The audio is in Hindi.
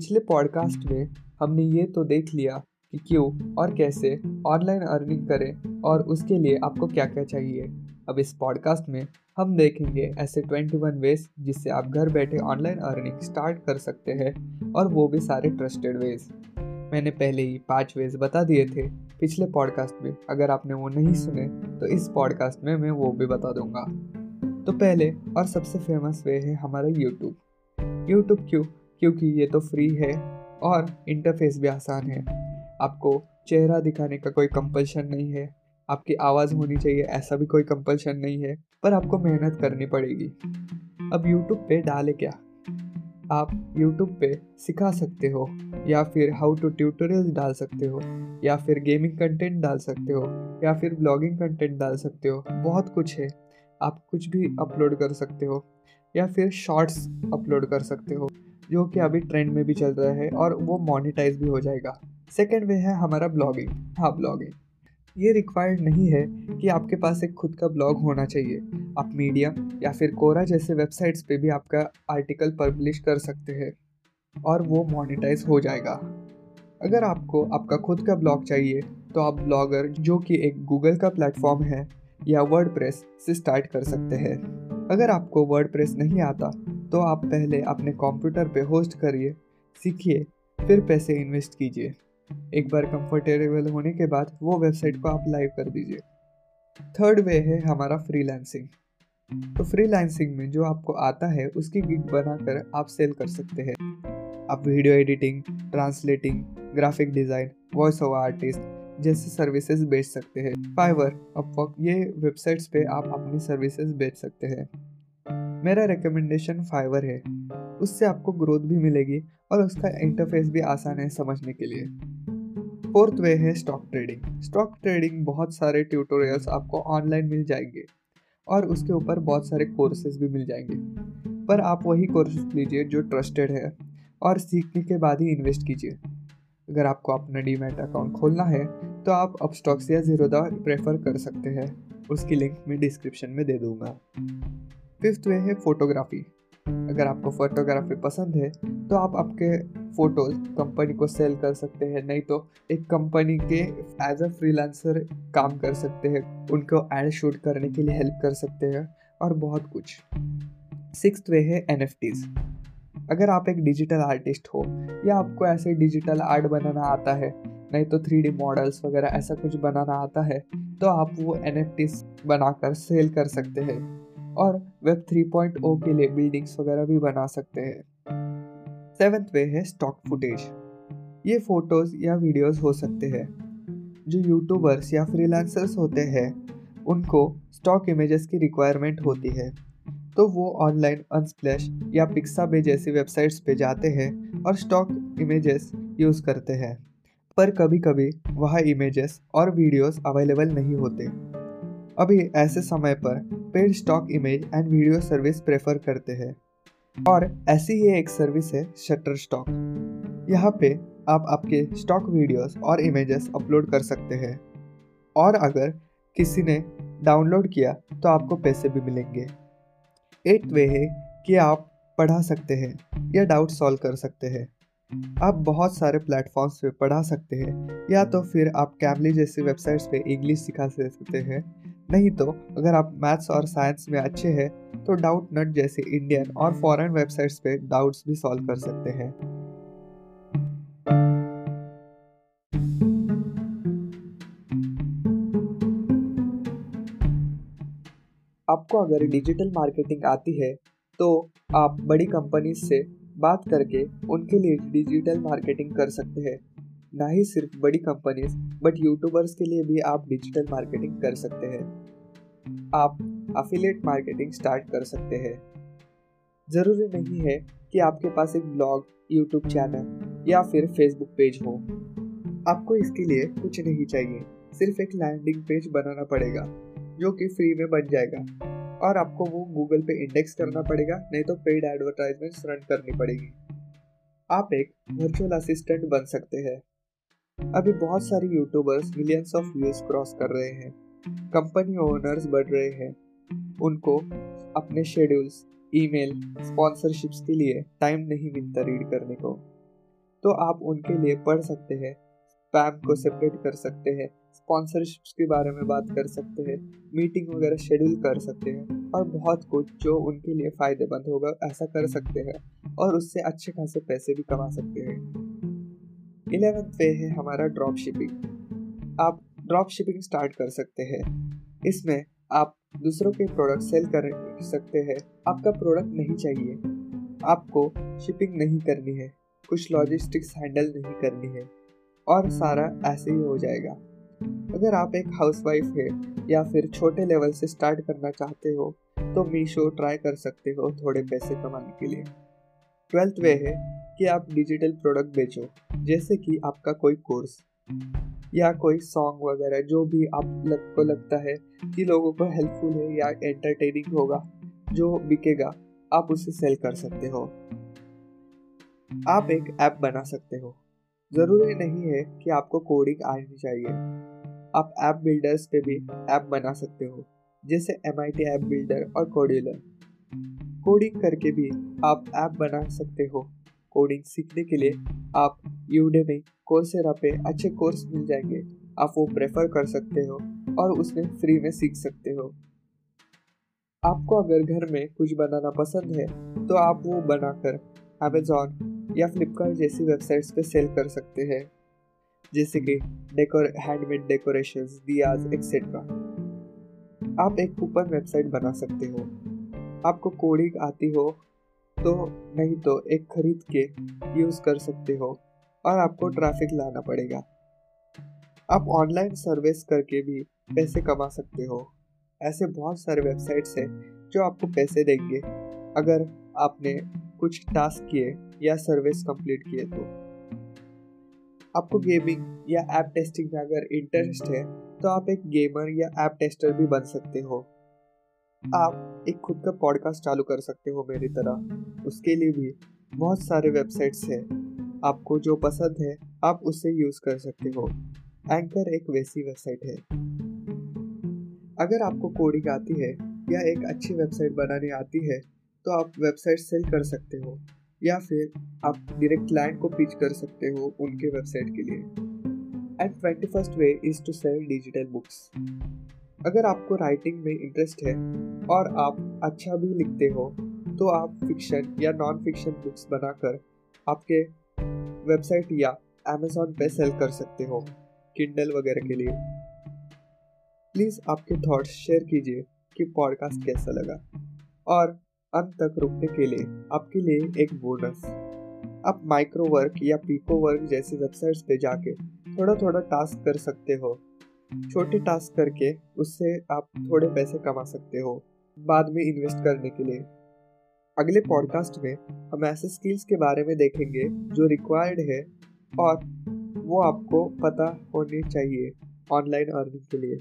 पिछले पॉडकास्ट में हमने ये तो देख लिया कि क्यों और कैसे ऑनलाइन अर्निंग करें और उसके लिए आपको क्या क्या चाहिए। अब इस पॉडकास्ट में हम देखेंगे ऐसे 21 वेज जिससे आप घर बैठे ऑनलाइन अर्निंग स्टार्ट कर सकते हैं और वो भी सारे ट्रस्टेड वेज मैंने पहले ही पाँच वेज बता दिए थे पिछले पॉडकास्ट में, अगर आपने वो नहीं सुने तो इस पॉडकास्ट में मैं वो भी बता दूँगा। तो पहले और सबसे फ़ेमस वे है हमारा यूट्यूब यूट्यूब क्यों? क्योंकि ये तो फ्री है और इंटरफेस भी आसान है। आपको चेहरा दिखाने का कोई कंपल्शन नहीं है। आपकी आवाज़ होनी चाहिए, ऐसा भी कोई कंपल्शन नहीं है, पर आपको मेहनत करनी पड़ेगी। अब यूट्यूब पे डाले क्या? आप यूट्यूब पे सिखा सकते हो, या फिर हाउ टू ट्यूटोरियल डाल सकते हो, या फिर गेमिंग कंटेंट डाल सकते हो, या फिर ब्लॉगिंग कंटेंट डाल सकते हो, बहुत कुछ है। आप कुछ भी अपलोड कर सकते हो, या फिर शॉर्ट्स अपलोड कर सकते हो। जो कि अभी ट्रेंड में भी चल रहा है और वो मोनिटाइज भी हो जाएगा। सेकेंड वे है हमारा ब्लॉगिंग हाँ ब्लॉगिंग ये रिक्वायर्ड नहीं है कि आपके पास एक खुद का ब्लॉग होना चाहिए। आप मीडियम या फिर कोरा जैसे वेबसाइट्स पे भी आपका आर्टिकल पब्लिश कर सकते हैं और वो मोनिटाइज हो जाएगा। अगर आपको आपका खुद का ब्लॉग चाहिए तो आप ब्लॉगर जो कि एक गूगल का प्लेटफॉर्म है या वर्ड से स्टार्ट कर सकते हैं। अगर आपको वर्ड नहीं आता तो आप पहले अपने कंप्यूटर पे होस्ट करिए, सीखिए, फिर पैसे इन्वेस्ट कीजिए। एक बार कंफर्टेबल होने के बाद वो वेबसाइट को आप लाइव कर दीजिए। थर्ड वे है हमारा फ्रीलांसिंग तो फ्रीलांसिंग में जो आपको आता है, उसकी गिग बनाकर आप सेल कर सकते हैं। आप video editing translating graphic design voice over artist जैसे सर्विसेज़ बेच सकते हैं। फाइवर अपवर्क ये वेबसाइट्स पे आप अपनी सर्विसेज़ बेच सकते हैं। मेरा रिकमेंडेशन फाइवर है। उससे आपको ग्रोथ भी मिलेगी और उसका इंटरफेस भी आसान है समझने के लिए। फोर्थ वे है स्टॉक ट्रेडिंग स्टॉक ट्रेडिंग बहुत सारे ट्यूटोरियल्स आपको ऑनलाइन मिल जाएँगे और उसके ऊपर बहुत सारे कोर्सेज भी मिल जाएँगे। पर आप वही कोर्सेज लीजिए जो ट्रस्टेड है और सीखने के बाद ही इन्वेस्ट कीजिए। अगर आपको अपना डीमेट अकाउंट खोलना है तो आप अब स्टॉक्स या जीरोदा प्रेफर कर सकते हैं। उसकी लिंक मैं डिस्क्रिप्शन में दे दूँगा। फिफ्थ वे है फोटोग्राफी। अगर आपको फोटोग्राफी पसंद है तो आप आपके फ़ोटोज़ कंपनी को सेल कर सकते हैं, नहीं तो एक कंपनी के एज अ फ्रीलांसर काम कर सकते हैं, उनको एड शूट करने के लिए हेल्प कर सकते हैं, और बहुत कुछ। सिक्स वे है एन अगर आप एक डिजिटल आर्टिस्ट हो, या आपको ऐसे डिजिटल आर्ट बनाना आता है, नहीं तो थ्री डी मॉडल्स वगैरह ऐसा कुछ बनाना आता है तो आप वो एन बनाकर सेल कर सकते हैं। और वेब 3.0 के लिए बिल्डिंग्स वगैरह भी बना सकते हैं। सेवेंथ वे है स्टॉक फुटेज ये फ़ोटोज़ या वीडियोस हो सकते हैं। जो यूट्यूबर्स या फ्रीलांसर्स होते हैं, उनको स्टॉक इमेजेस की रिक्वायरमेंट होती है। तो वो ऑनलाइन अनस्प्लैश या पिक्साबे जैसी वेबसाइट्स पे जाते हैं और स्टॉक इमेजेस यूज़ करते हैं। पर कभी कभी वह इमेजेस और वीडियोस अवेलेबल नहीं होते। अभी ऐसे समय पर paid stock image and video service prefer करते हैं। और ऐसी ही एक सर्विस है शटर स्टॉक। यहाँ पे आप आपके स्टॉक वीडियोस और इमेजेस अपलोड कर सकते हैं। और अगर किसी ने डाउनलोड किया तो आपको पैसे भी मिलेंगे। एट वे है कि आप पढ़ा सकते हैं या डाउट सॉल्व कर सकते हैं। आप बहुत सारे प्लेटफॉर्म्स पे पढ़ा सकते हैं, या तो फिर आप कैमली जैसी वेबसाइट्स पे इंग्लिश सिखा सकते हैं नहीं तो अगर आप मैथ्स और साइंस में अच्छे हैं तो डाउट नट जैसे इंडियन और फॉरेन वेबसाइट्स पे डाउट्स भी सॉल्व कर सकते हैं। आपको अगर डिजिटल मार्केटिंग आती है तो आप बड़ी कंपनी से बात करके उनके लिए डिजिटल मार्केटिंग कर सकते हैं। ना ही सिर्फ़ बड़ी कंपनीज़ बट यूट्यूबर्स के लिए भी आप डिजिटल मार्केटिंग कर सकते हैं। आप अफिलेट मार्केटिंग स्टार्ट कर सकते हैं। ज़रूरी नहीं है कि आपके पास एक ब्लॉग यूट्यूब चैनल या फिर फेसबुक पेज हो। आपको इसके लिए कुछ नहीं चाहिए, सिर्फ़ एक लैंडिंग पेज बनाना पड़ेगा, जो कि फ्री में बन जाएगा। और आपको वो गूगल पे इंडेक्स करना पड़ेगा, नहीं तो पेड एडवर्टाइजमेंट रन करनी पड़ेगी। आप एक वर्चुअल असिस्टेंट बन सकते हैं। अभी बहुत सारे YouTubers millions of views cross कर रहे हैं। कंपनी ओनर्स बढ़ रहे हैं। उनको अपने शेड्यूल्स ईमेल स्पॉन्सरशिप्स के लिए टाइम नहीं मिलता रीड करने को। तो आप उनके लिए पढ़ सकते हैं स्पैम को सेपरेट कर सकते हैं स्पॉन्सरशिप्स के बारे में बात कर सकते हैं मीटिंग वगैरह शेड्यूल कर सकते हैं और बहुत कुछ जो उनके लिए फ़ायदेमंद होगा, ऐसा कर सकते हैं और उससे अच्छे खासे पैसे भी कमा सकते हैं। इलेवेंथ वे है हमारा ड्रॉप शिपिंग आप ड्रॉप शिपिंग स्टार्ट कर सकते हैं। इसमें आप दूसरों के प्रोडक्ट सेल कर सकते हैं। आपका प्रोडक्ट नहीं चाहिए। आपको शिपिंग नहीं करनी है। कुछ लॉजिस्टिक्स हैंडल नहीं करनी है। और सारा ऐसे ही हो जाएगा। अगर आप एक हाउसवाइफ है या फिर छोटे लेवल से स्टार्ट करना चाहते हो तो मीशो ट्राई कर सकते हो थोड़े पैसे कमाने के लिए। ट्वेल्थ वे है कि आप डिजिटल प्रोडक्ट बेचो, जैसे कि आपका कोई कोर्स या कोई सॉन्ग वगैरह, जो भी आप लग, को लगता है कि लोगों को हेल्पफुल है या एंटरटेनिंग होगा, जो बिकेगा, आप उसे सेल कर सकते हो। आप एक ऐप बना सकते हो। ज़रूरी नहीं है कि आपको कोडिंग आनी चाहिए। आप ऐप बिल्डर्स पे भी ऐप बना सकते हो, जैसे M I T app builder और कोडिलर कोडिंग करके भी आप ऐप बना सकते हो। कोडिंग सीखने के लिए आप यूडेमी कोर्सेरा पे अच्छे कोर्स मिल जाएँगे। आप वो प्रेफर कर सकते हो और उसमें फ्री में सीख सकते हो। आपको अगर घर में कुछ बनाना पसंद है तो आप वो बनाकर अमेजोन या फ्लिपकार्ट जैसी वेबसाइट्स पे सेल कर सकते हैं। जैसे कि decor handmade decoration diyas etcetera आप एक कूपन वेबसाइट बना सकते हो। आपको कोडिंग आती हो तो नहीं तो एक खरीद के यूज़ कर सकते हो और आपको ट्रैफ़िक लाना पड़ेगा। आप ऑनलाइन सर्विस करके भी पैसे कमा सकते हो। ऐसे बहुत सारे वेबसाइट्स हैं जो आपको पैसे देंगे। अगर आपने कुछ टास्क किए या सर्विस कंप्लीट किए तो। आपको गेमिंग या ऐप टेस्टिंग में अगर इंटरेस्ट है तो आप एक गेमर या ऐप टेस्टर भी बन सकते हो। आप एक खुद का पॉडकास्ट चालू कर सकते हो मेरी तरह। उसके लिए भी बहुत सारे वेबसाइट्स हैं। आपको जो पसंद है, आप उससे यूज़ कर सकते हो। एंकर एक वैसी वेबसाइट है। अगर आपको कोडिंग आती है या एक अच्छी वेबसाइट बनानी आती है तो आप वेबसाइट सेल कर सकते हो। या फिर आप डायरेक्ट क्लाइंट को पिच कर सकते हो उनके वेबसाइट के लिए। And twenty first way is to sell digital books अगर आपको राइटिंग में इंटरेस्ट है और आप अच्छा भी लिखते हो तो आप फिक्शन या नॉन फिक्शन बुक्स बनाकर आपके वेबसाइट या अमेजोन पे सेल कर सकते हो किंडल वगैरह के लिए। प्लीज़ आपके थॉट्स शेयर कीजिए कि पॉडकास्ट कैसा लगा। और अंत तक रुकने के लिए आपके लिए एक बोनस आप माइक्रो वर्क या पीको वर्क जैसे वेबसाइट्स पे जाके थोड़ा थोड़ा टास्क कर सकते हो। छोटे टास्क करके उससे आप थोड़े पैसे कमा सकते हो, बाद में इन्वेस्ट करने के लिए। अगले पॉडकास्ट में हम ऐसे स्किल्स के बारे में देखेंगे जो रिक्वायर्ड है और वो आपको पता होने चाहिए ऑनलाइन अर्निंग के लिए।